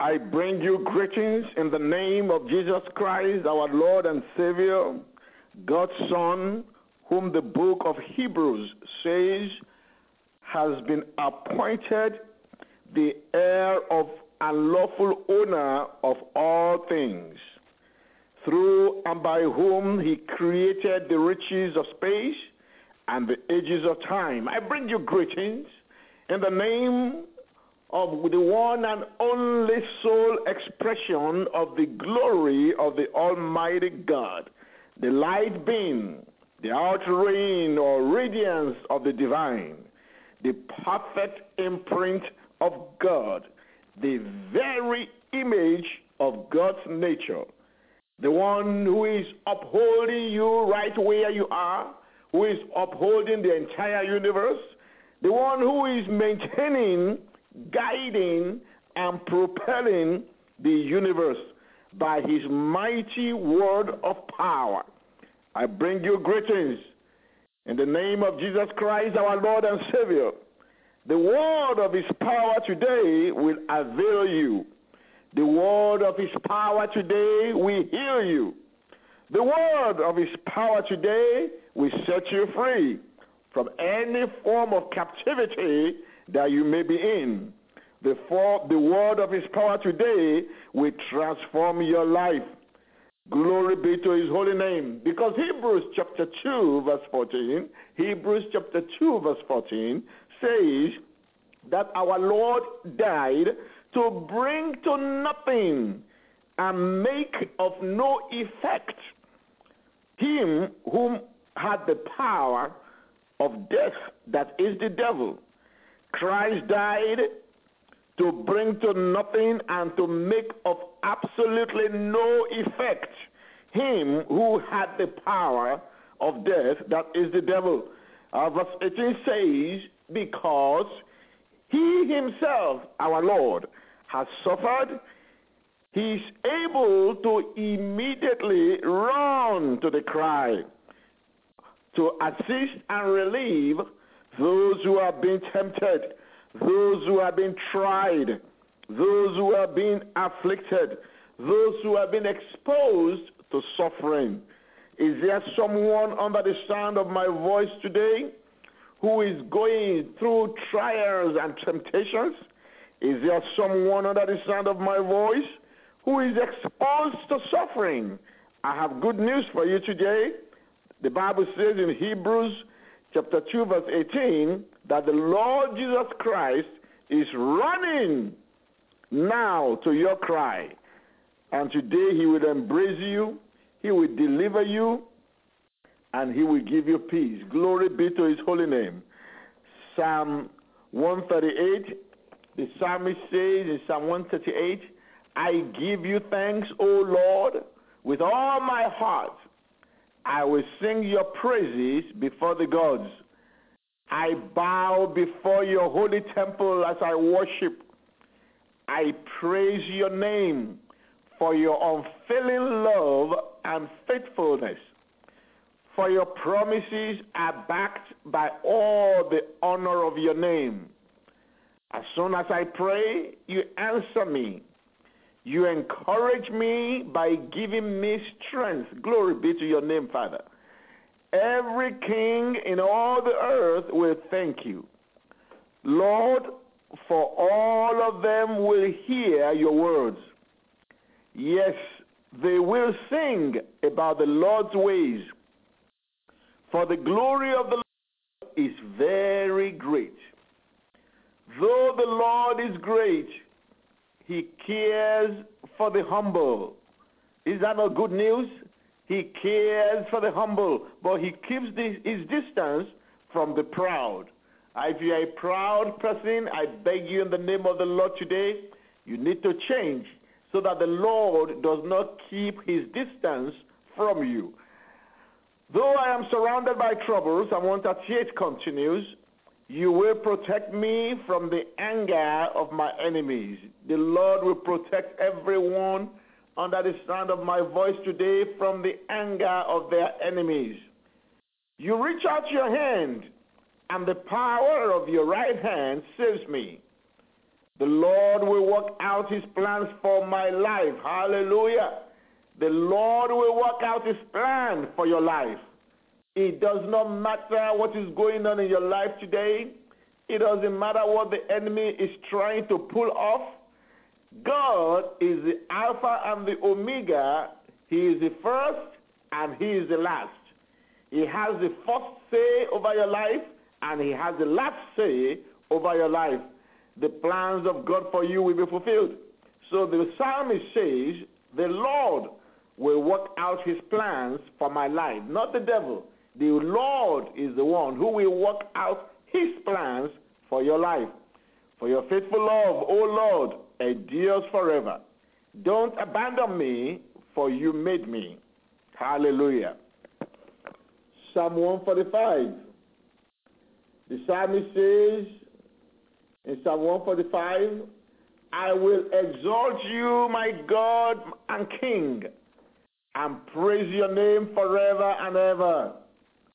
I bring you greetings in the name of Jesus Christ, our Lord and Savior, God's Son, whom the book of Hebrews says has been appointed the heir of and lawful owner of all things, through and by whom he created the riches of space and the ages of time. I bring you greetings in the name of the one and only sole expression of the glory of the Almighty God, the light being, the out-raying or radiance of the divine, the perfect imprint of God, the very image of God's nature, the one who is upholding you right where you are, who is upholding the entire universe, the one who is maintaining guiding and propelling the universe by his mighty word of power. I bring you greetings in the name of Jesus Christ, our Lord and Savior. The word of his power today will avail you. The word of his power today will heal you. The word of his power today will set you free from any form of captivity that you may be in. The, for, the word of his power today will transform your life. Glory be to his holy name. Because Hebrews chapter 2, verse 14, Hebrews chapter 2, verse 14 says that our Lord died to bring to nothing and make of no effect him whom had the power of death, that is the devil. Christ died to bring to nothing and to make of absolutely no effect him who had the power of death, that is the devil. Uh, verse 18 says, Because he himself, our Lord, has suffered, he is able to immediately run to the cry to assist and relieve those who are being tempted those who have been tried, those who have been afflicted, those who have been exposed to suffering. Is there someone under the sound of my voice today who is going through trials and temptations? Is there someone under the sound of my voice who is exposed to suffering? I have good news for you today. The Bible says in Hebrews chapter 2, verse 18, that the Lord Jesus Christ is running now to your cry. And today he will embrace you, he will deliver you, and he will give you peace. Glory be to his holy name. Psalm 138, the psalmist says in Psalm 138, I give you thanks, O Lord, with all my heart. I will sing your praises before the gods. I bow before your holy temple as I worship. I praise your name for your unfailing love and faithfulness. For your promises are backed by all the honor of your name. As soon as I pray, you answer me. You encourage me by giving me strength. Glory be to your name, Father. Every king in all the earth will thank you. Lord, for all of them will hear your words. Yes, they will sing about the Lord's ways. For the glory of the Lord is very great. Though the Lord is great, he cares for the humble. Is that not good news? He cares for the humble, but he keeps the, his distance from the proud. If you are a proud person, I beg you in the name of the Lord today, you need to change so that the Lord does not keep his distance from you. Though I am surrounded by troubles, and 138 continues, you will protect me from the anger of my enemies. The Lord will protect everyone under the sound of my voice today from the anger of their enemies. You reach out your hand, and the power of your right hand saves me. The Lord will work out his plans for my life. Hallelujah. The Lord will work out his plan for your life. It does not matter what is going on in your life today. It doesn't matter what the enemy is trying to pull off. God is the Alpha and the Omega. He is the first and He is the last. He has the first say over your life and He has the last say over your life. The plans of God for you will be fulfilled. So the psalmist says, The Lord will work out His plans for my life, not the devil. The Lord is the one who will work out His plans for your life. For your faithful love, O Lord, endures forever. Don't abandon me, for you made me. Hallelujah. Psalm 145. The psalmist says in Psalm 145, I will exalt you, my God and King, and praise your name forever and ever.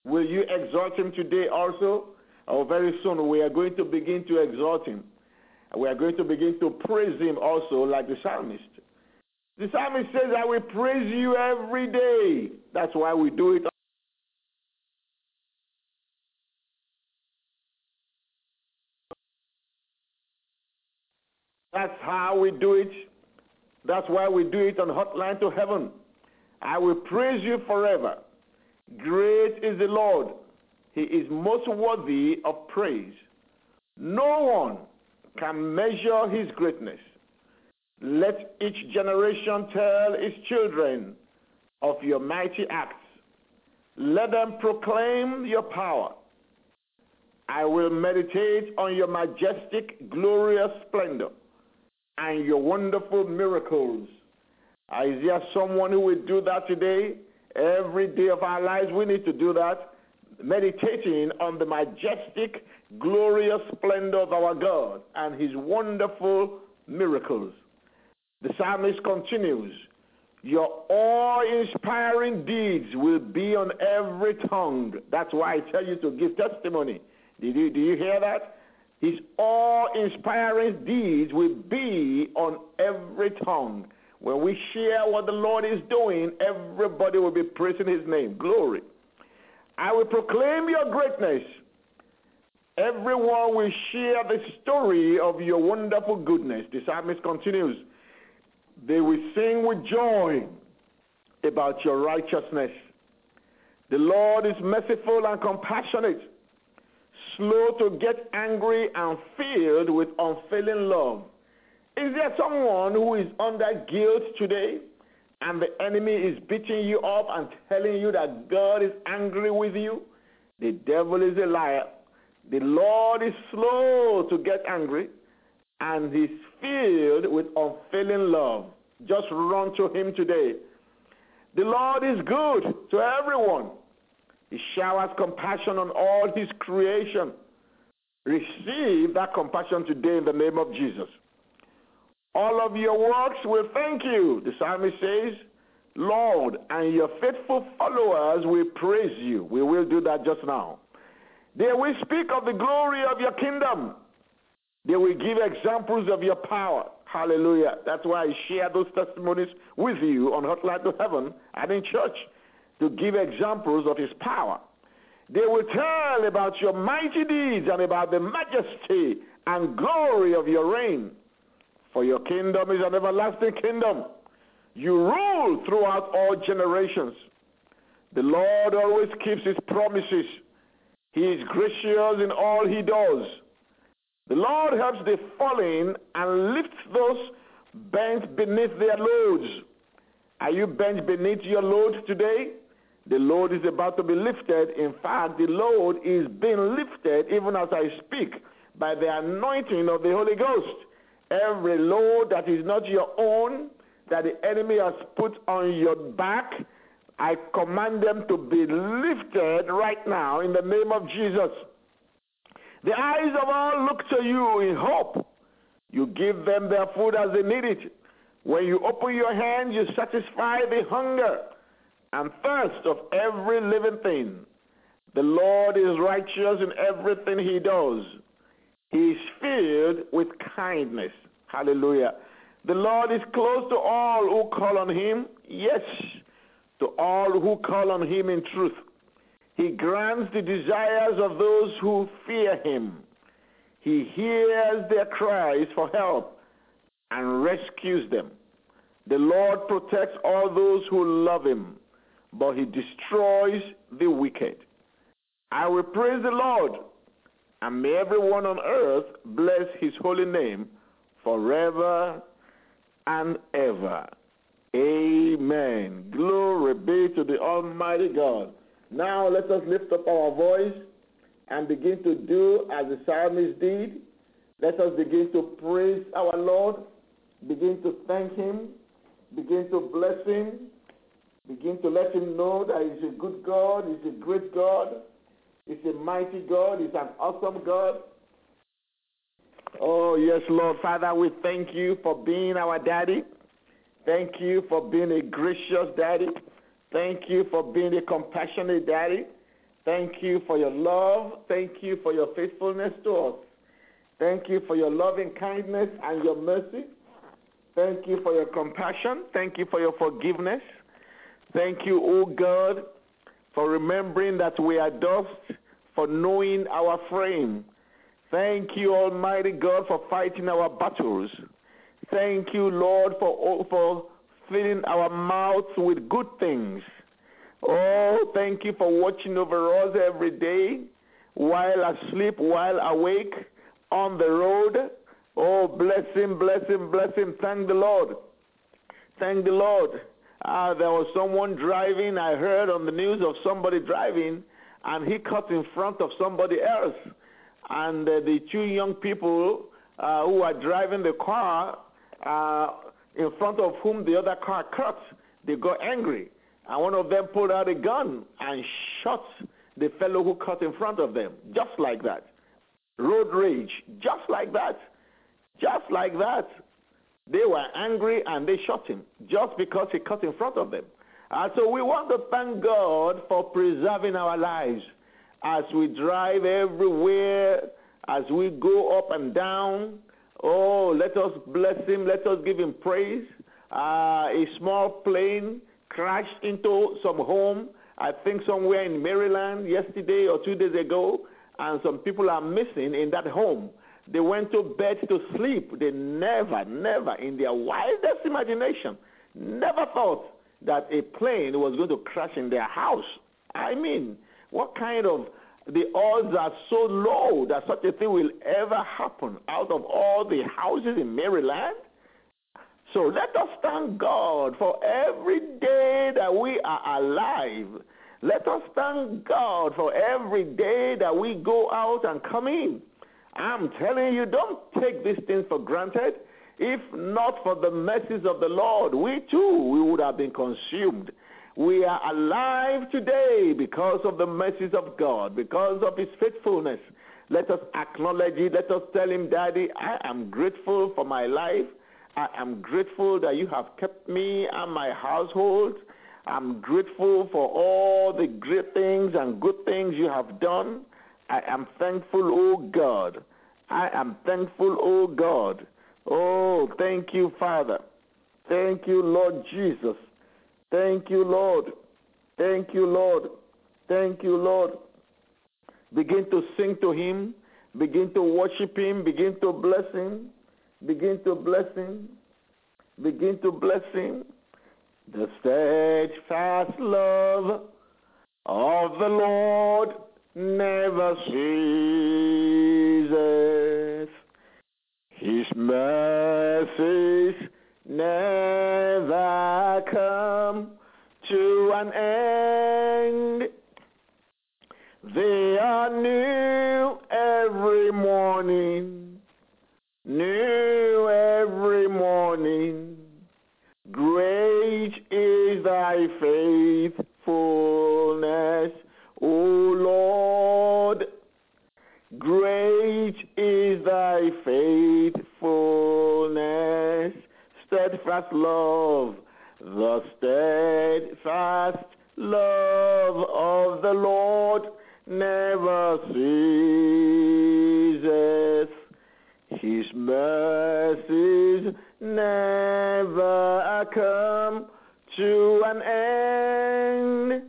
Will you exalt him today also? Or very soon we are going to begin to exalt him. We are going to begin to praise him also like the psalmist. The psalmist says, I will praise you every day. That's why we do it. That's how we do it. That's why we do it on Hotline to Heaven. I will praise you forever. Great is the Lord. He is most worthy of praise. No one can measure his greatness. Let each generation tell its children of your mighty acts. Let them proclaim your power. I will meditate on your majestic, glorious splendor and your wonderful miracles. Is there someone who will do that today? Every day of our lives, we need to do that. Meditating on the majestic, glorious splendor of our God and his wonderful miracles. The psalmist continues, Your awe-inspiring deeds will be on every tongue. That's why I tell you to give testimony. Did you, do you hear that? His awe-inspiring deeds will be on every tongue. When we share what the Lord is doing, everybody will be praising his name. Glory. I will proclaim your greatness. Everyone will share the story of your wonderful goodness. The psalmist continues. They will sing with joy about your righteousness. The Lord is merciful and compassionate, slow to get angry and filled with unfailing love. Is there someone who is under guilt today and the enemy is beating you up and telling you that God is angry with you? The devil is a liar. The Lord is slow to get angry and he's filled with unfailing love. Just run to him today. The Lord is good to everyone. He showers compassion on all his creation. Receive that compassion today in the name of Jesus. All of your works will thank you, the psalmist says. Lord, and your faithful followers will praise you. We will do that just now. They will speak of the glory of your kingdom. They will give examples of your power. Hallelujah. That's why I share those testimonies with you on Hotline to Heaven and in church to give examples of his power. They will tell about your mighty deeds and about the majesty and glory of your reign. For your kingdom is an everlasting kingdom. You rule throughout all generations. The Lord always keeps his promises. He is gracious in all he does. The Lord helps the fallen and lifts those bent beneath their loads. Are you bent beneath your load today? The load is about to be lifted. In fact, the load is being lifted even as I speak by the anointing of the Holy Ghost. Every load that is not your own, that the enemy has put on your back, I command them to be lifted right now in the name of Jesus. The eyes of all look to you in hope. You give them their food as they need it. When you open your hand, you satisfy the hunger and thirst of every living thing. The Lord is righteous in everything he does. He is filled with kindness. Hallelujah. The Lord is close to all who call on him. Yes, to all who call on him in truth. He grants the desires of those who fear him. He hears their cries for help and rescues them. The Lord protects all those who love him, but he destroys the wicked. I will praise the Lord, and may everyone on earth bless his holy name forever and ever. Amen. Glory be to the Almighty God. Now let us lift up our voice and begin to do as the psalmist did. Let us begin to praise our Lord, begin to thank Him, begin to bless Him, begin to let Him know that He's a good God, He's a great God, He's a mighty God, He's an awesome God. Oh, yes, Lord. Father, we thank you for being our daddy. Thank you for being a gracious daddy. Thank you for being a compassionate daddy. Thank you for your love. Thank you for your faithfulness to us. Thank you for your loving kindness and your mercy. Thank you for your compassion. Thank you for your forgiveness. Thank you, O God, for remembering that we are dust, for knowing our frame. Thank you, Almighty God, for fighting our battles. Thank you, Lord, for, for filling our mouths with good things. Oh, thank you for watching over us every day, while asleep, while awake, on the road. Oh, bless him, bless him, bless him. Thank the Lord. Thank the Lord. Uh, there was someone driving. I heard on the news of somebody driving, and he cut in front of somebody else. And uh, the two young people uh, who were driving the car, uh, in front of whom the other car cut, they got angry. And one of them pulled out a gun and shot the fellow who cut in front of them, just like that. Road rage, just like that. Just like that. They were angry and they shot him just because he cut in front of them. And so we want to thank God for preserving our lives as we drive everywhere, as we go up and down. Oh, let us bless him. Let us give him praise. Uh, a small plane crashed into some home, I think somewhere in Maryland yesterday or two days ago, and some people are missing in that home. They went to bed to sleep. They never, never, in their wildest imagination, never thought that a plane was going to crash in their house. I mean, what kind of the odds are so low that such a thing will ever happen out of all the houses in Maryland? So let us thank God for every day that we are alive. Let us thank God for every day that we go out and come in. I'm telling you, don't take these things for granted. If not for the mercies of the Lord, we too we would have been consumed. We are alive today because of the mercies of God, because of His faithfulness. Let us acknowledge it. Let us tell Him, Daddy, I am grateful for my life. I am grateful that you have kept me and my household. I'm grateful for all the great things and good things you have done. I am thankful, oh God. I am thankful, oh God. Oh, thank you, Father. Thank you, Lord Jesus. Thank you, Lord. Thank you, Lord. Thank you, Lord. Begin to sing to Him. Begin to worship Him. Begin to bless Him. Begin to bless him. Begin to bless him. The steadfast love of the Lord never ceases. His mercies never come to an end. They are new every morning new every morning. Great is thy faithfulness, O Lord. Great is thy faithfulness, steadfast love, the steadfast love of the Lord never ceases. His mercies never come to an end.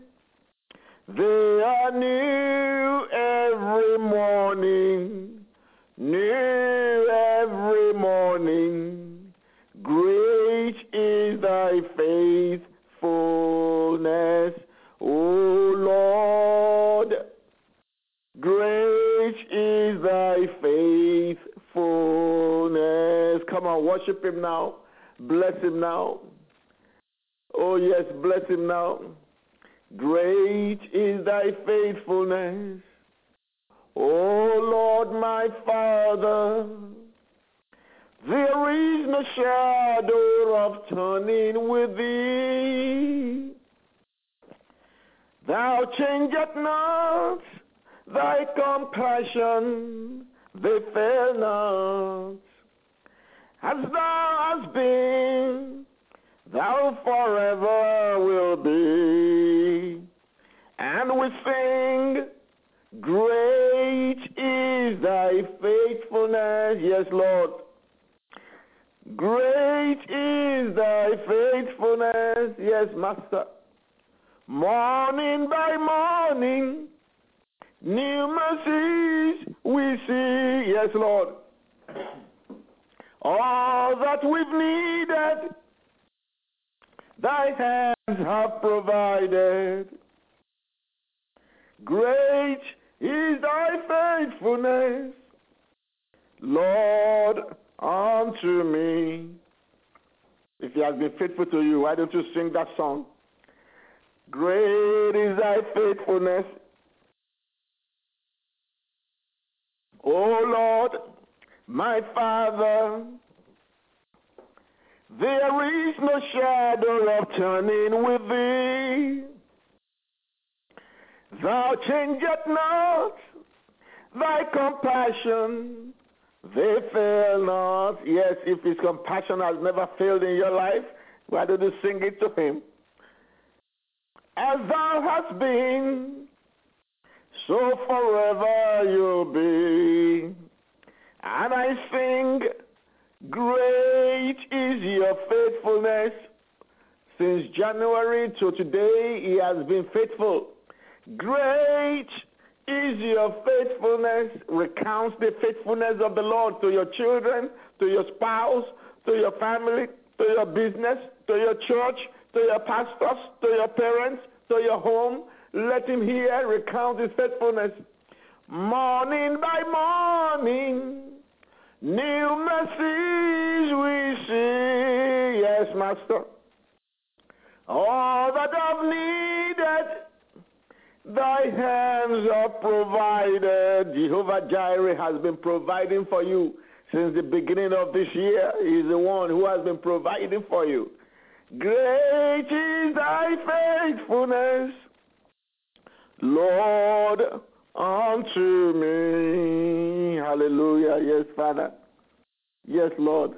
They are new every morning, Come on, worship him now. Bless him now. Oh, yes, bless him now. Great is thy faithfulness. O Lord, my Father. There is no shadow of turning with thee. Thou changest not thy compassion, they fail not. As thou hast been, thou forever will be. And we sing, Great is thy faithfulness. Yes, Lord. Great is thy faithfulness. Yes, Master. Morning by morning, new mercies we see. Yes, Lord. All that we've needed, thy hands have provided. Great is thy faithfulness, Lord, unto me. If he has been faithful to you, why don't you sing that song? Great is thy faithfulness. O Lord, my Father, there is no shadow of turning with thee. Thou changest not thy compassion, they fail not. Yes, if his compassion has never failed in your life, why don't you sing it to him? As thou hast been, so forever you'll be. And I sing, Great is your faithfulness. Since January to today, he has been faithful. Great is your faithfulness. Recounts the faithfulness of the Lord to your children, to your spouse, to your family, to your business, to your church, to your pastors, to your parents, to your home. Let him hear, recount his faithfulness. Morning by morning, new mercies we see. Yes, Master. All that I've needed, thy hands have provided. Jehovah Jireh has been providing for you since the beginning of this year. He's the one who has been providing for you. Great is thy faithfulness, Lord, unto me. Hallelujah. Yes, Father. Yes, Lord.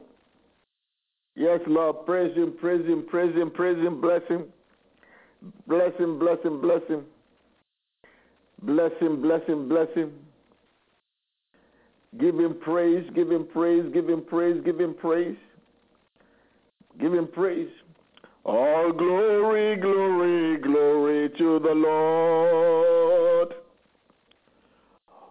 Yes, Lord. Praise Him, praise Him, praise Him, praise Him, bless Him. Bless Him, bless Him, bless Him. Bless Him, bless Him, bless Him. Give Him praise, give Him praise, give Him praise, give Him praise. Give Him praise. All glory, glory, glory to the Lord.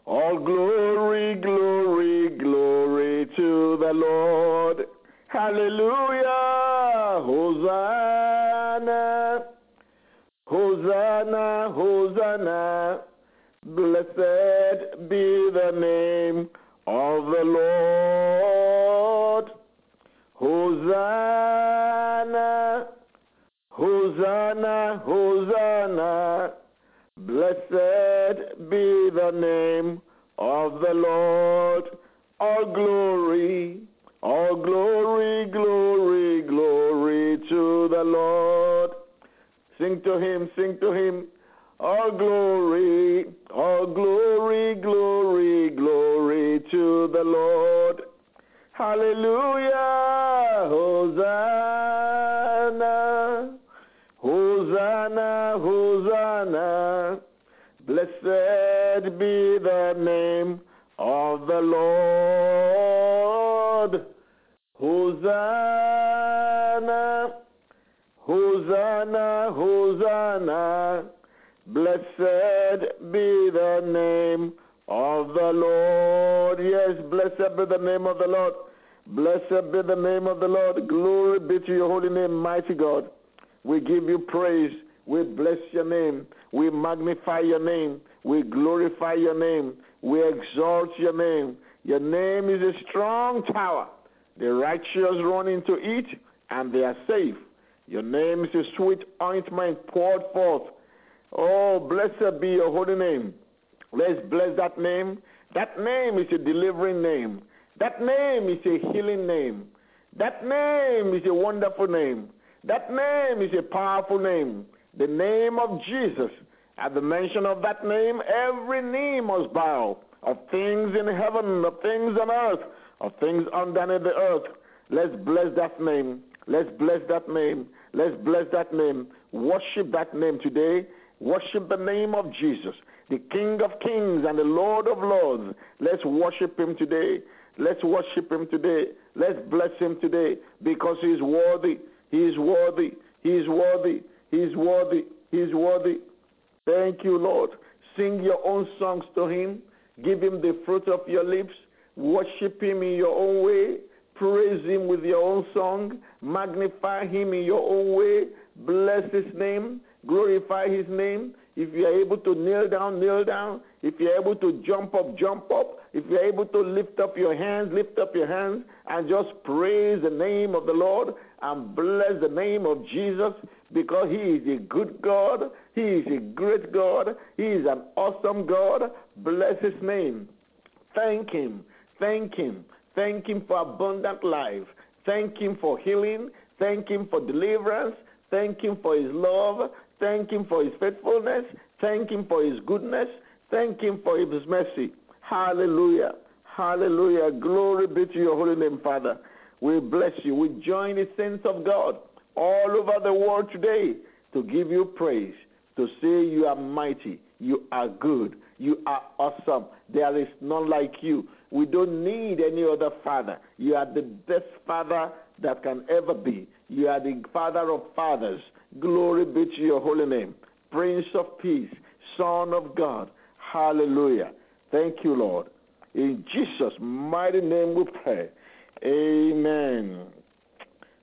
All glory, glory, glory to the Lord. Hallelujah. Hosanna. Hosanna, Hosanna. Blessed be the name of the Lord. Hosanna. Hosanna, Hosanna. Blessed be the name of the Lord. All glory, all glory, glory, glory to the Lord. Sing to him, sing to him. All glory, all glory, glory, glory to the Lord. Hallelujah. Hosanna. Hosanna, Hosanna. Blessed be the name of the Lord. Hosanna, Hosanna, Hosanna. Blessed be the name of the Lord. Yes, blessed be the name of the Lord. Blessed be the name of the Lord. Glory be to your holy name, mighty God. We give you praise. We bless your name. We magnify your name. We glorify your name. We exalt your name. Your name is a strong tower. The righteous run into it and they are safe. Your name is a sweet ointment poured forth. Oh, blessed be your holy name. Let's bless that name. That name is a delivering name. That name is a healing name. That name is a wonderful name. That name is a powerful name. The name of Jesus. At the mention of that name, every knee must bow of things in heaven, of things on earth, of things underneath the earth. Let's bless that name. Let's bless that name. Let's bless that name. Worship that name today. Worship the name of Jesus, the King of kings and the Lord of lords. Let's worship him today. Let's worship him today. Let's bless him today because he is worthy. He is worthy. He is worthy. He is worthy. He is worthy. Thank you, Lord. Sing your own songs to him. Give him the fruit of your lips. Worship him in your own way. Praise him with your own song. Magnify him in your own way. Bless his name. Glorify his name. If you are able to kneel down, kneel down. If you're able to jump up, jump up. If you're able to lift up your hands, lift up your hands and just praise the name of the Lord and bless the name of Jesus because he is a good God. He is a great God. He is an awesome God. Bless his name. Thank him. Thank him. Thank him for abundant life. Thank him for healing. Thank him for deliverance. Thank him for his love. Thank him for his faithfulness. Thank him for his goodness. Thank him for his mercy. Hallelujah. Hallelujah. Glory be to your holy name, Father. We bless you. We join the saints of God all over the world today to give you praise, to say you are mighty, you are good, you are awesome. There is none like you. We don't need any other father. You are the best father that can ever be. You are the father of fathers. Glory be to your holy name. Prince of peace, Son of God. Hallelujah. Thank you, Lord. In Jesus' mighty name we pray. Amen.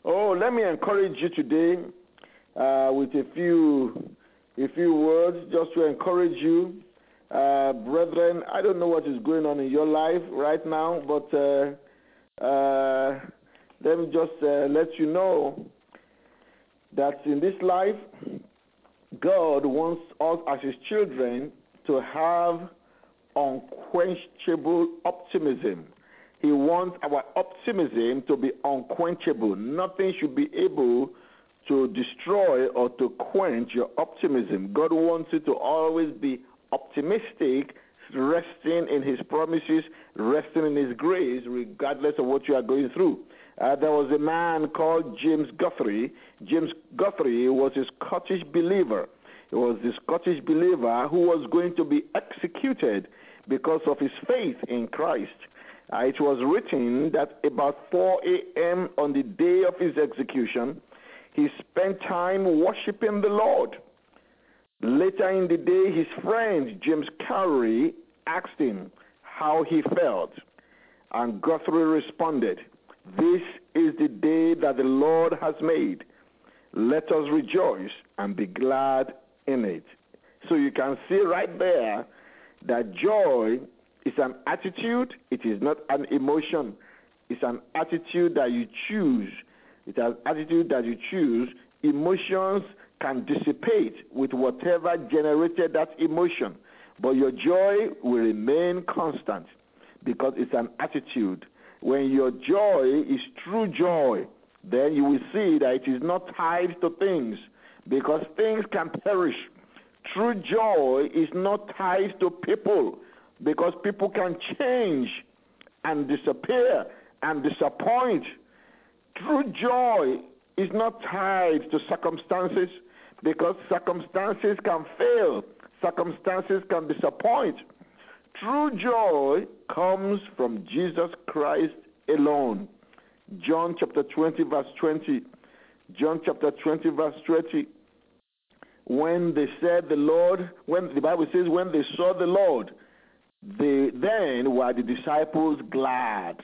Oh, let me encourage you today uh, with a few a few words just to encourage you. Uh, brethren, I don't know what is going on in your life right now, but uh, uh let me just uh, let you know that in this life, God wants us as His children to have unquenchable optimism. He wants our optimism to be unquenchable. Nothing should be able to destroy or to quench your optimism. God wants you to always be optimistic, resting in His promises, resting in His grace, regardless of what you are going through. Uh, there was a man called James Guthrie. James Guthrie was a Scottish believer. He was a Scottish believer who was going to be executed because of his faith in Christ. Uh, it was written that about 4 a.m. on the day of his execution, he spent time worshiping the Lord. Later in the day, his friend James Carey asked him how he felt, and Guthrie responded, This is the day that the Lord has made. Let us rejoice and be glad in it. So you can see right there that joy is an attitude, it is not an emotion. It's an attitude that you choose. It's an attitude that you choose. Emotions can dissipate with whatever generated that emotion, but your joy will remain constant because it's an attitude. When your joy is true joy, then you will see that it is not tied to things because things can perish. True joy is not tied to people because people can change and disappear and disappoint. True joy is not tied to circumstances because circumstances can fail, circumstances can disappoint. True joy comes from Jesus Christ alone. John chapter 20, verse 20. John chapter 20, verse 20. When they said the Lord, when the Bible says, when they saw the Lord, they, then were the disciples glad.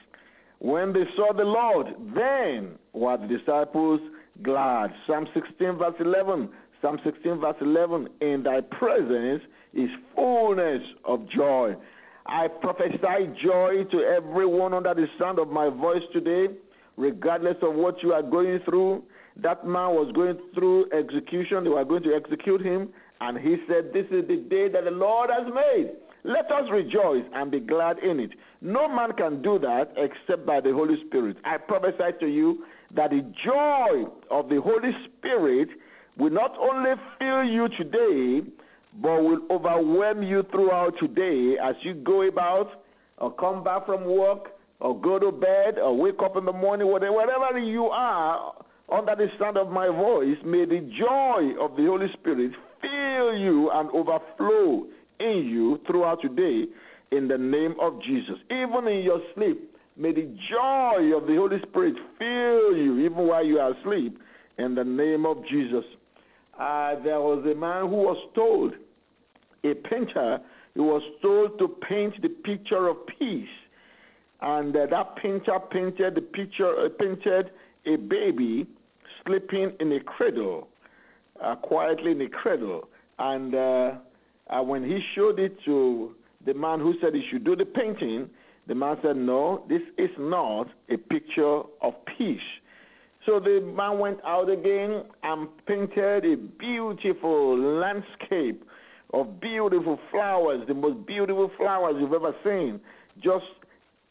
When they saw the Lord, then were the disciples glad. Psalm 16, verse 11. Psalm 16, verse 11. In thy presence is fullness of joy. I prophesy joy to everyone under the sound of my voice today, regardless of what you are going through. That man was going through execution. They were going to execute him. And he said, This is the day that the Lord has made. Let us rejoice and be glad in it. No man can do that except by the Holy Spirit. I prophesy to you that the joy of the Holy Spirit will not only fill you today, but will overwhelm you throughout today as you go about or come back from work or go to bed or wake up in the morning, whatever, wherever you are under the sound of my voice, may the joy of the Holy Spirit fill you and overflow in you throughout today in the name of Jesus. Even in your sleep, may the joy of the Holy Spirit fill you even while you are asleep in the name of Jesus. Uh, there was a man who was told, a painter, he was told to paint the picture of peace. And uh, that painter painted the picture, uh, painted a baby sleeping in a cradle, uh, quietly in a cradle. And uh, when he showed it to the man who said he should do the painting, the man said, No, this is not a picture of peace. So the man went out again and painted a beautiful landscape of beautiful flowers, the most beautiful flowers you've ever seen, just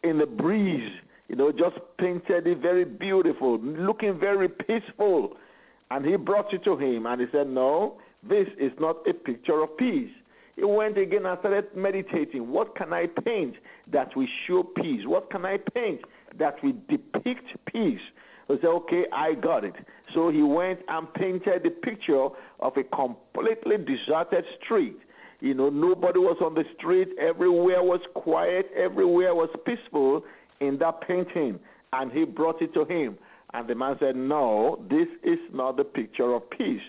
in the breeze. You know, just painted it very beautiful, looking very peaceful. And he brought it to him and he said, No, this is not a picture of peace. He went again and started meditating. What can I paint that will show peace? What can I paint that will depict peace? He said, okay, I got it. So he went and painted the picture of a completely deserted street. You know, nobody was on the street. Everywhere was quiet. Everywhere was peaceful in that painting. And he brought it to him. And the man said, no, this is not the picture of peace.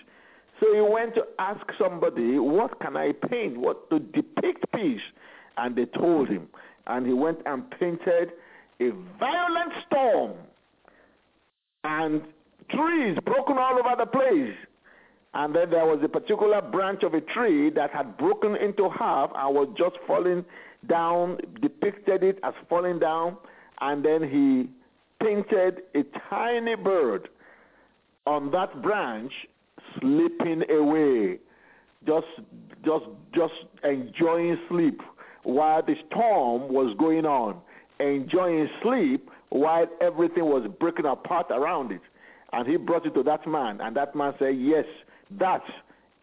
So he went to ask somebody, What can I paint? What to depict peace? And they told him. And he went and painted a violent storm and trees broken all over the place. And then there was a particular branch of a tree that had broken into half and was just falling down, depicted it as falling down. And then he painted a tiny bird on that branch sleeping away, just just just enjoying sleep while the storm was going on, enjoying sleep while everything was breaking apart around it. And he brought it to that man, and that man said, Yes, that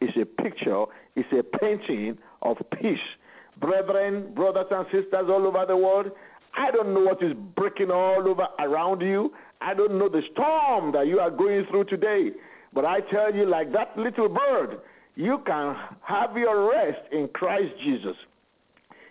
is a picture, it's a painting of peace. Brethren, brothers and sisters all over the world, I don't know what is breaking all over around you. I don't know the storm that you are going through today. But I tell you, like that little bird, you can have your rest in Christ Jesus.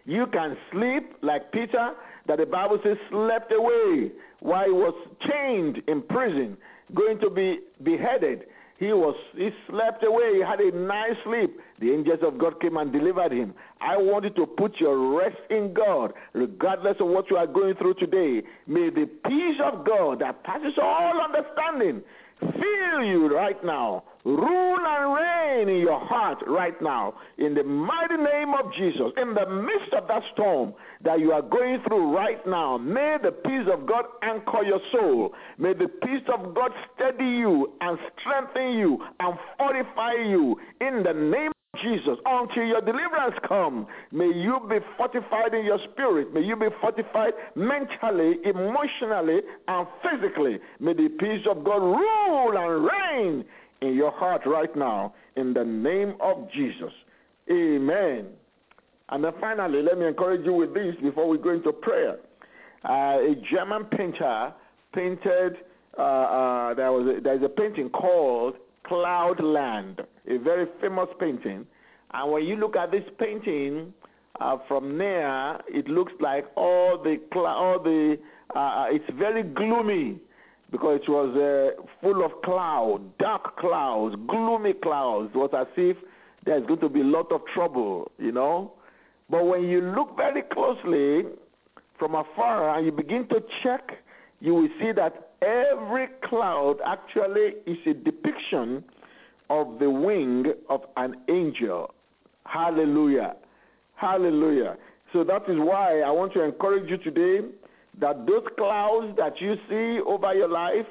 You can sleep like Peter, that the Bible says slept away while he was chained in prison, going to be beheaded. He was he slept away. He had a nice sleep. The angels of God came and delivered him. I want you to put your rest in God, regardless of what you are going through today. May the peace of God that passes all understanding fill you right now. Rule and reign in your heart right now. In the mighty name of Jesus, in the midst of that storm that you are going through right now, may the peace of God anchor your soul. May the peace of God steady you and strengthen you and fortify you. In the name Jesus, until your deliverance come, may you be fortified in your spirit. May you be fortified mentally, emotionally, and physically. May the peace of God rule and reign in your heart right now, in the name of Jesus. Amen. And then finally, let me encourage you with this before we go into prayer. Uh, a German painter painted, uh, uh, there was a, there's a painting called Cloudland, a very famous painting. And when you look at this painting uh, from near, it looks like all the all the uh, uh, it's very gloomy. because it was uh, full of cloud, dark clouds, gloomy clouds. It was as if there's going to be a lot of trouble, you know. But when you look very closely from afar and you begin to check, you will see that every cloud actually is a depiction of the wing of an angel. Hallelujah. Hallelujah. So that is why I want to encourage you today that those clouds that you see over your life,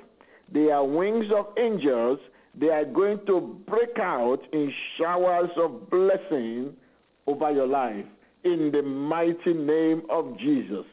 they are wings of angels. They are going to break out in showers of blessing over your life in the mighty name of Jesus.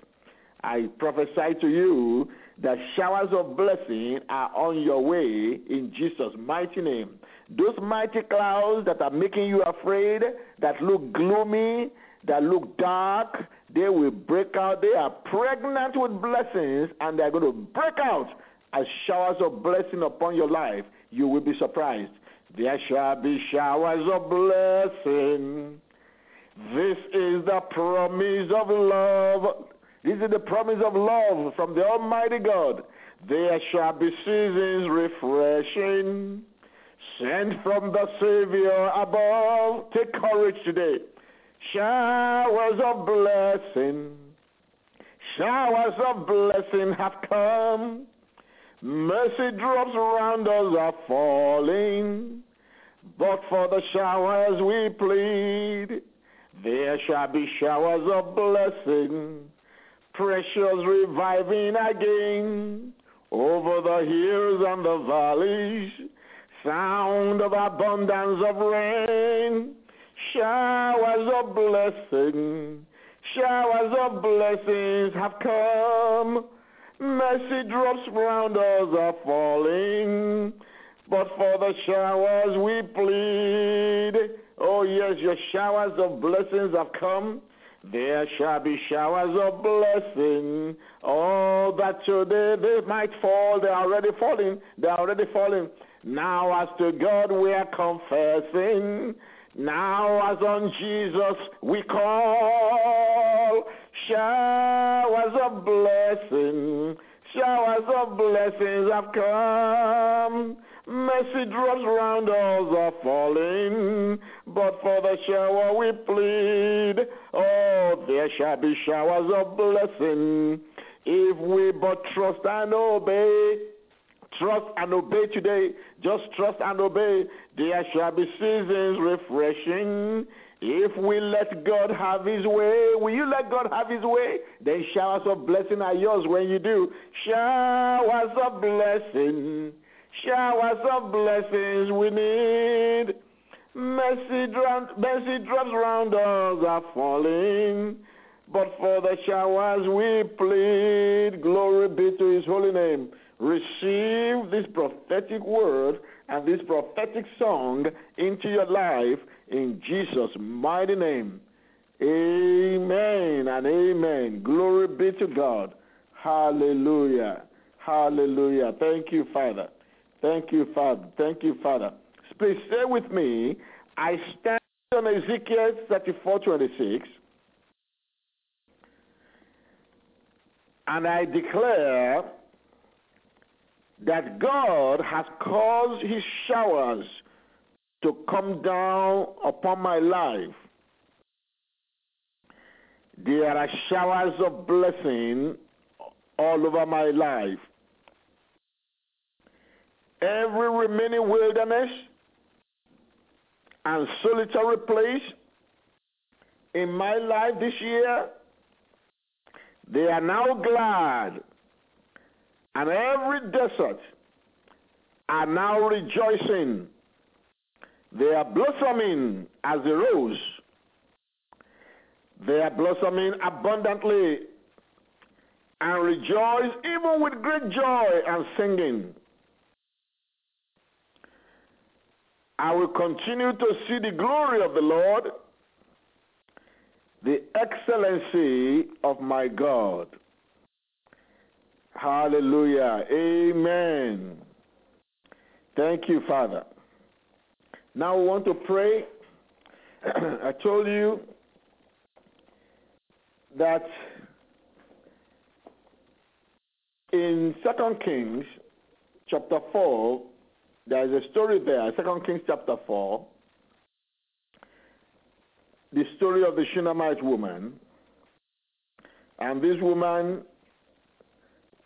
I prophesy to you that showers of blessing are on your way in Jesus' mighty name. Those mighty clouds that are making you afraid, that look gloomy, that look dark, they will break out. They are pregnant with blessings and they are going to break out as showers of blessing upon your life. You will be surprised. There shall be showers of blessing. This is the promise of love. This is the promise of love from the Almighty God. There shall be seasons refreshing, sent from the Savior above. Take courage today. Showers of blessing, showers of blessing have come. Mercy drops around us are falling, but for the showers we plead. There shall be showers of blessing, precious reviving again over the hills and the valleys, sound of abundance of rain Showers of blessing, showers of blessings have come. Mercy drops round us are falling, but for the showers we plead. Oh, yes, your showers of blessings have come. There shall be showers of blessing. Oh, that today they might fall. They are already falling. They are already falling. Now, as to God, we are confessing now, as on Jesus we call showers of blessing, showers of blessings have come. Mercy drops round us are falling, but for the shower we plead. Oh, there shall be showers of blessing if we but trust and obey. Trust and obey today. Just trust and obey. There shall be seasons refreshing. If we let God have his way, will you let God have his way? Then showers of blessing are yours when you do. Showers of blessing. Showers of blessings we need. Mercy, drops, mercy drops round us are falling. But for the showers we plead. Glory be to his holy name receive this prophetic word and this prophetic song into your life in Jesus' mighty name. Amen and amen. Glory be to God. Hallelujah. Hallelujah. Thank you, Father. Thank you, Father. Thank you, Father. Please stay with me. I stand on Ezekiel 34 26. And I declare that God has caused his showers to come down upon my life. There are showers of blessing all over my life. Every remaining wilderness and solitary place in my life this year, they are now glad and every desert are now rejoicing. They are blossoming as a rose. They are blossoming abundantly and rejoice even with great joy and singing. I will continue to see the glory of the Lord, the excellency of my God. Hallelujah. Amen. Thank you, Father. Now we want to pray. I told you that in Second Kings chapter 4, there is a story there, Second Kings chapter 4, the story of the Shunammite woman. And this woman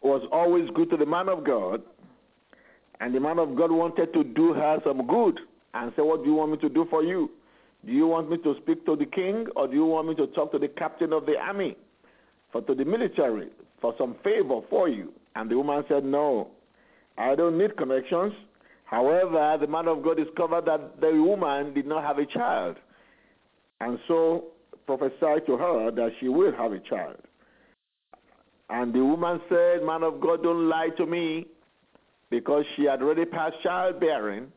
was always good to the man of God. And the man of God wanted to do her some good and say, What do you want me to do for you? Do you want me to speak to the king or do you want me to talk to the captain of the army, for to the military, for some favor for you? And the woman said, No, I don't need connections. However, the man of God discovered that the woman did not have a child. And so prophesied to her that she will have a child. And the woman said, Man of God, don't lie to me because she had already passed childbearing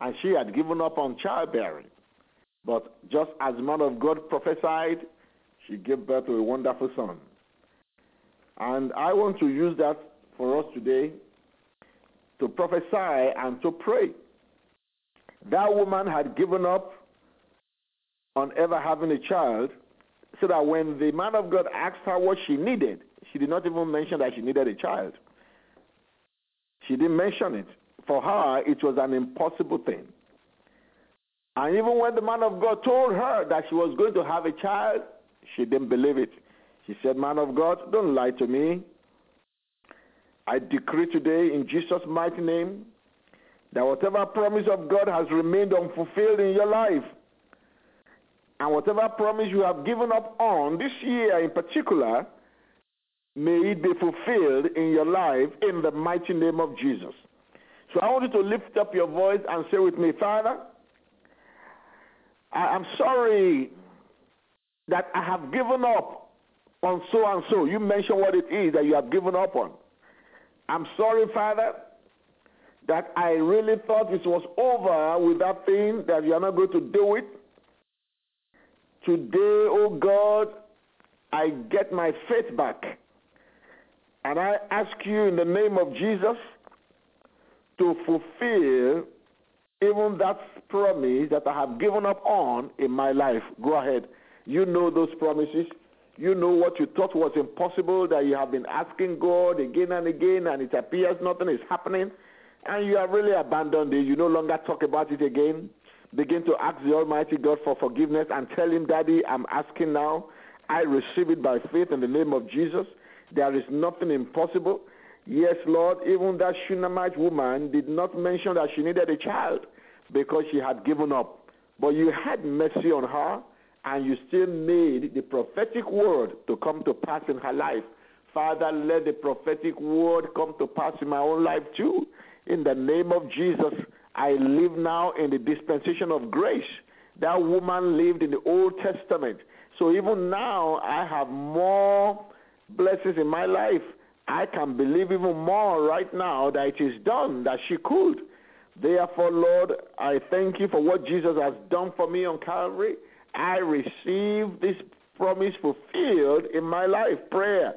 and she had given up on childbearing. But just as man of God prophesied, she gave birth to a wonderful son. And I want to use that for us today to prophesy and to pray. That woman had given up on ever having a child, so that when the man of God asked her what she needed, she did not even mention that she needed a child. She didn't mention it. For her, it was an impossible thing. And even when the man of God told her that she was going to have a child, she didn't believe it. She said, Man of God, don't lie to me. I decree today in Jesus' mighty name that whatever promise of God has remained unfulfilled in your life, and whatever promise you have given up on this year in particular, may it be fulfilled in your life in the mighty name of Jesus. So I want you to lift up your voice and say with me, Father, I am sorry that I have given up on so and so. You mention what it is that you have given up on. I'm sorry, Father, that I really thought it was over with that thing that you are not going to do it. Today, oh God, I get my faith back. And I ask you in the name of Jesus to fulfill even that promise that I have given up on in my life. Go ahead. You know those promises. You know what you thought was impossible that you have been asking God again and again, and it appears nothing is happening, and you have really abandoned it. You no longer talk about it again. Begin to ask the Almighty God for forgiveness and tell Him, Daddy, I'm asking now. I receive it by faith in the name of Jesus. There is nothing impossible. Yes, Lord, even that Shunammite woman did not mention that she needed a child because she had given up. But you had mercy on her and you still made the prophetic word to come to pass in her life. Father, let the prophetic word come to pass in my own life too. In the name of Jesus, I live now in the dispensation of grace. That woman lived in the Old Testament. So even now, I have more blessings in my life. I can believe even more right now that it is done, that she could. Therefore, Lord, I thank you for what Jesus has done for me on Calvary. I receive this promise fulfilled in my life. Prayer.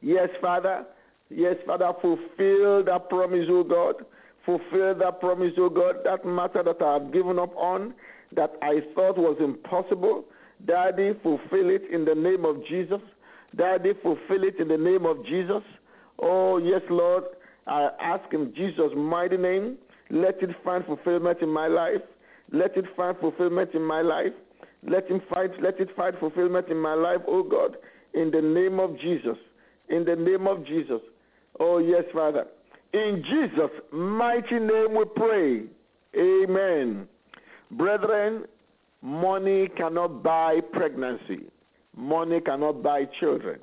Yes, Father. Yes, Father, fulfill that promise, O God. Fulfill that promise, O God. That matter that I have given up on, that I thought was impossible. Daddy, fulfill it in the name of Jesus. Daddy, fulfill it in the name of Jesus. Oh, yes, Lord. I ask in Jesus' mighty name, let it find fulfillment in my life. Let it find fulfillment in my life. Let him find let it find fulfillment in my life, oh God, in the name of Jesus. In the name of Jesus. Oh yes, Father. In Jesus' mighty name we pray. Amen. Brethren, money cannot buy pregnancy. Money cannot buy children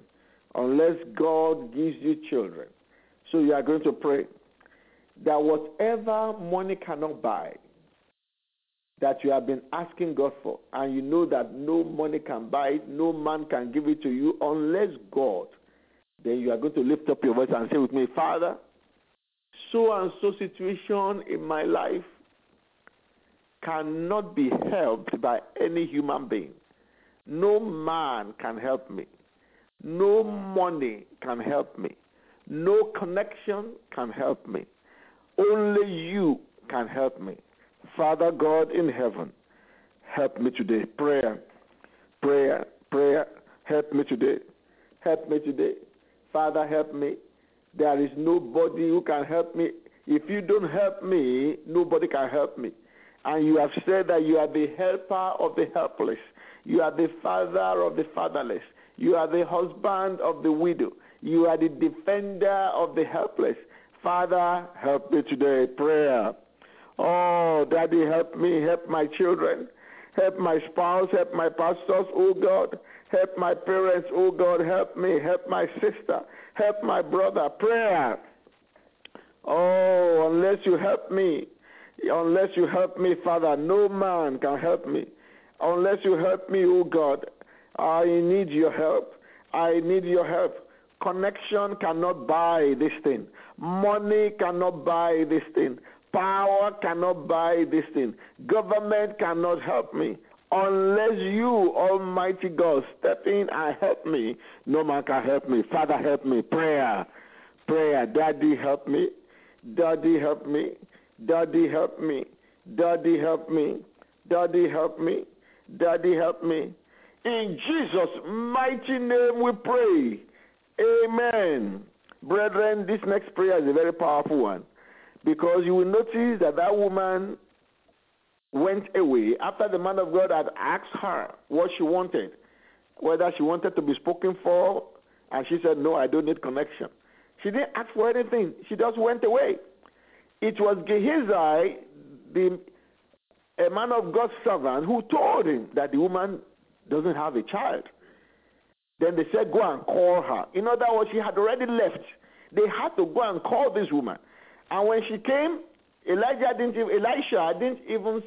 unless God gives you children. So you are going to pray that whatever money cannot buy, that you have been asking God for, and you know that no money can buy it, no man can give it to you unless God, then you are going to lift up your voice and say with me, Father, so and so situation in my life cannot be helped by any human being. No man can help me. No money can help me. No connection can help me. Only you can help me. Father God in heaven, help me today. Prayer, prayer, prayer. Help me today. Help me today. Father, help me. There is nobody who can help me. If you don't help me, nobody can help me. And you have said that you are the helper of the helpless. You are the father of the fatherless. You are the husband of the widow. You are the defender of the helpless. Father, help me today. Prayer. Oh, Daddy, help me. Help my children. Help my spouse. Help my pastors, oh God. Help my parents, oh God. Help me. Help my sister. Help my brother. Prayer. Oh, unless you help me, unless you help me, Father, no man can help me. Unless you help me, oh God, I need your help. I need your help. Connection cannot buy this thing. Money cannot buy this thing. Power cannot buy this thing. Government cannot help me. Unless you, Almighty God, step in and help me, no man can help me. Father, help me. Prayer. Prayer. Daddy, help me. Daddy, help me. Daddy, help me. Daddy, help me. Daddy, help me. Daddy, help me. In Jesus' mighty name we pray. Amen. Brethren, this next prayer is a very powerful one because you will notice that that woman went away after the man of God had asked her what she wanted, whether she wanted to be spoken for, and she said, No, I don't need connection. She didn't ask for anything, she just went away. It was Gehazi, the a man of God's servant, who told him that the woman doesn't have a child. Then they said, Go and call her. In other words, she had already left. They had to go and call this woman. And when she came, Elijah didn't even, Elisha didn't even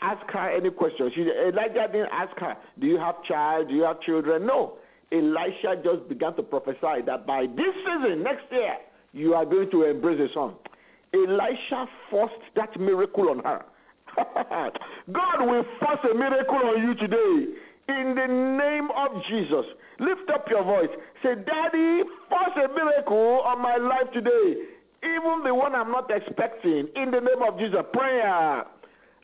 ask her any questions. She, Elijah didn't ask her, Do you have child? Do you have children? No. Elisha just began to prophesy that by this season, next year, you are going to embrace a son. Elisha forced that miracle on her. God will force a miracle on you today in the name of Jesus. Lift up your voice. Say, Daddy, force a miracle on my life today. Even the one I'm not expecting. In the name of Jesus. Prayer.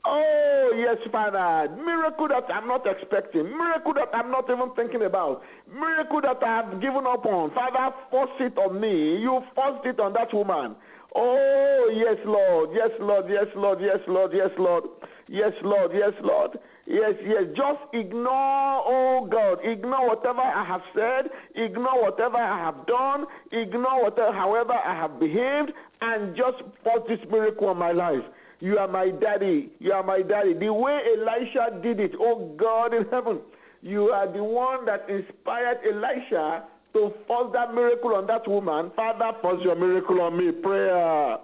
Oh, yes, Father. Miracle that I'm not expecting. Miracle that I'm not even thinking about. Miracle that I have given up on. Father, force it on me. You forced it on that woman. Oh, yes, Lord. Yes, Lord. Yes, Lord. Yes, Lord. Yes, Lord. Yes, Lord. Yes, Lord. Yes, yes. Just ignore, oh God, ignore whatever I have said, ignore whatever I have done, ignore whatever, however I have behaved, and just force this miracle on my life. You are my daddy. You are my daddy. The way Elisha did it, oh God in heaven, you are the one that inspired Elisha to force that miracle on that woman. Father, force your miracle on me. Prayer.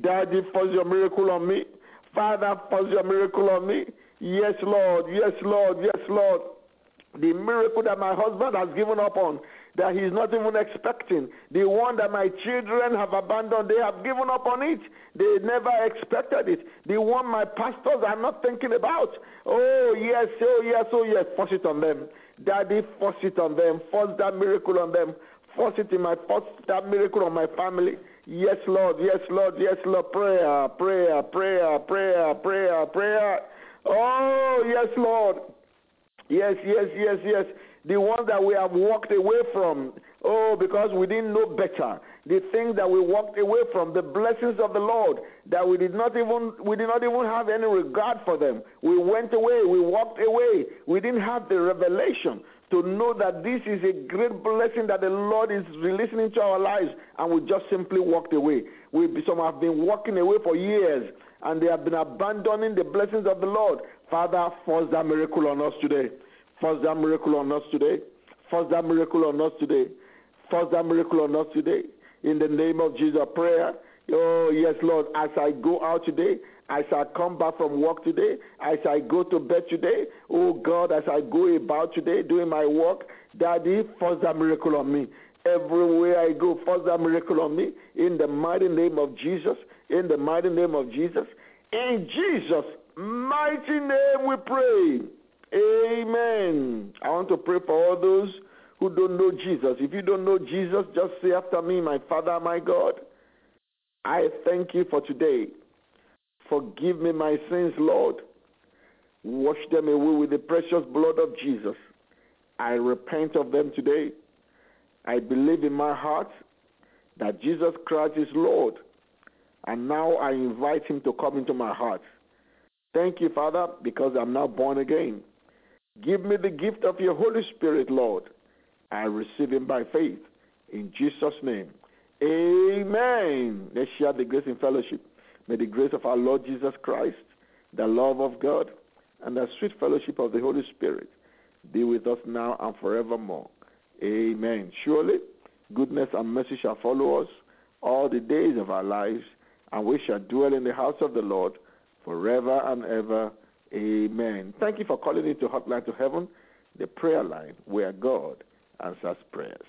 Daddy, force your miracle on me. Father, force your miracle on me. Yes, Lord. Yes, Lord. Yes, Lord. The miracle that my husband has given up on, that he's not even expecting. The one that my children have abandoned, they have given up on it. They never expected it. The one my pastors are not thinking about. Oh, yes, oh, yes, oh, yes. Force it on them. Daddy, force it on them. Force that miracle on them. Force it in my, force that miracle on my family. Yes, Lord. Yes, Lord. Yes, Lord. Prayer, prayer, prayer, prayer, prayer, prayer. Oh, yes, Lord. Yes, yes, yes, yes. The ones that we have walked away from. Oh, because we didn't know better. The things that we walked away from, the blessings of the Lord, that we did not even we did not even have any regard for them. We went away, we walked away. We didn't have the revelation to know that this is a great blessing that the Lord is releasing into our lives, and we just simply walked away. We some have been walking away for years and they have been abandoning the blessings of the Lord. Father, force that miracle on us today. Force that miracle on us today. Force that miracle on us today. Force that miracle on us today. In the name of Jesus, prayer. Oh, yes, Lord, as I go out today, as I come back from work today, as I go to bed today, oh God, as I go about today doing my work, Daddy, force that miracle on me. Everywhere I go, force that miracle on me. In the mighty name of Jesus, in the mighty name of Jesus. In Jesus' mighty name we pray. Amen. I want to pray for all those who don't know Jesus. If you don't know Jesus, just say after me, My Father, my God, I thank you for today. Forgive me my sins, Lord. Wash them away with the precious blood of Jesus. I repent of them today. I believe in my heart that Jesus Christ is Lord. And now I invite him to come into my heart. Thank you, Father, because I'm now born again. Give me the gift of your Holy Spirit, Lord. I receive him by faith. In Jesus' name. Amen. Let's share the grace in fellowship. May the grace of our Lord Jesus Christ, the love of God, and the sweet fellowship of the Holy Spirit be with us now and forevermore. Amen. Surely, goodness and mercy shall follow us all the days of our lives, and we shall dwell in the house of the Lord forever and ever. Amen. Thank you for calling into Hotline to Heaven, the prayer line where God answers prayers.